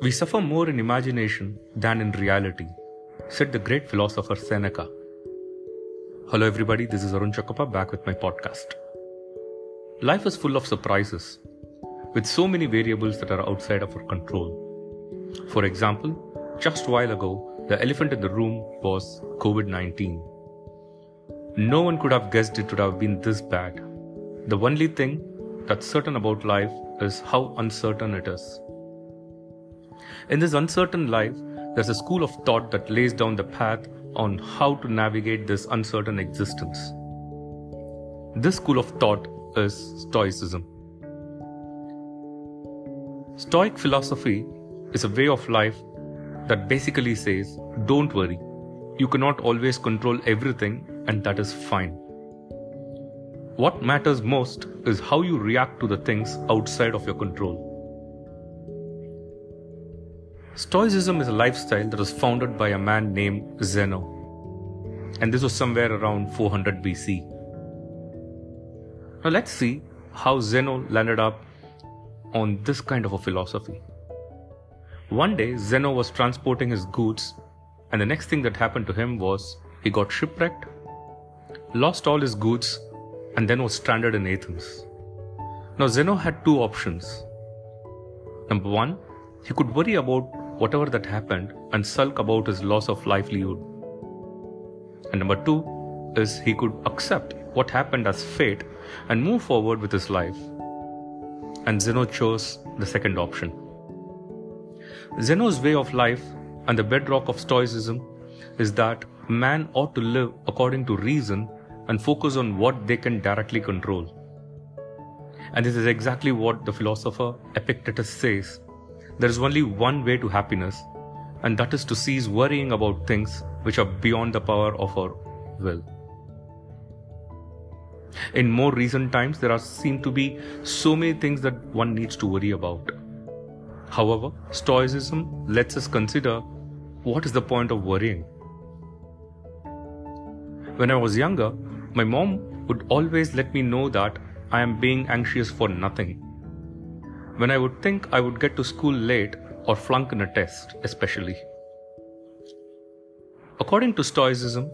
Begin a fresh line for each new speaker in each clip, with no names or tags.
We suffer more in imagination than in reality, said the great philosopher Seneca. Hello, everybody, this is Arun Chakapa back with my podcast. Life is full of surprises, with so many variables that are outside of our control. For example, just a while ago, the elephant in the room was COVID 19. No one could have guessed it would have been this bad. The only thing that's certain about life is how uncertain it is. In this uncertain life, there's a school of thought that lays down the path on how to navigate this uncertain existence. This school of thought is Stoicism. Stoic philosophy is a way of life that basically says, don't worry, you cannot always control everything, and that is fine. What matters most is how you react to the things outside of your control. Stoicism is a lifestyle that was founded by a man named Zeno, and this was somewhere around 400 BC. Now let's see how Zeno landed up on this kind of a philosophy. One day, Zeno was transporting his goods, and the next thing that happened to him was he got shipwrecked, lost all his goods, and then was stranded in Athens. Now, Zeno had two options. Number one, he could worry about whatever that happened and sulk about his loss of livelihood. And number two is he could accept what happened as fate and move forward with his life. And Zeno chose the second option. Zeno's way of life and the bedrock of Stoicism is that man ought to live according to reason and focus on what they can directly control. And this is exactly what the philosopher Epictetus says there is only one way to happiness, and that is to cease worrying about things which are beyond the power of our will. In more recent times, there are seem to be so many things that one needs to worry about. However, Stoicism lets us consider what is the point of worrying. When I was younger, my mom would always let me know that I am being anxious for nothing when I would think I would get to school late or flunk in a test, especially. According to Stoicism,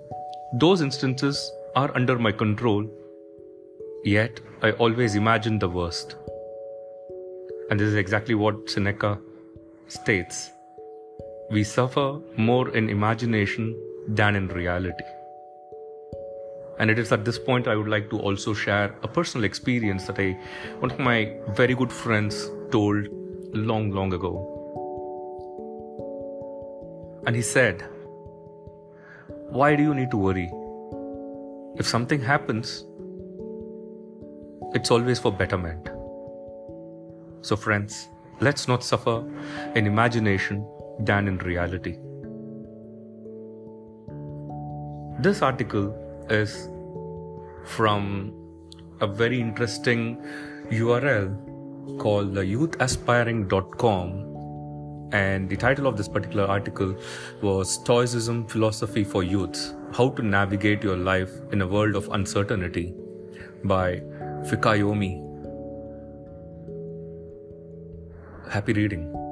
those instances are under my control, yet I always imagine the worst. And this is exactly what Seneca states we suffer more in imagination than in reality. And it is at this point I would like to also share a personal experience that I, one of my very good friends told long, long ago. And he said, Why do you need to worry? If something happens, it's always for betterment. So, friends, let's not suffer in imagination than in reality. This article is from a very interesting URL called the youthaspiring.com and the title of this particular article was Stoicism Philosophy for Youths How to Navigate Your Life in a World of Uncertainty by Fikayomi. Happy reading.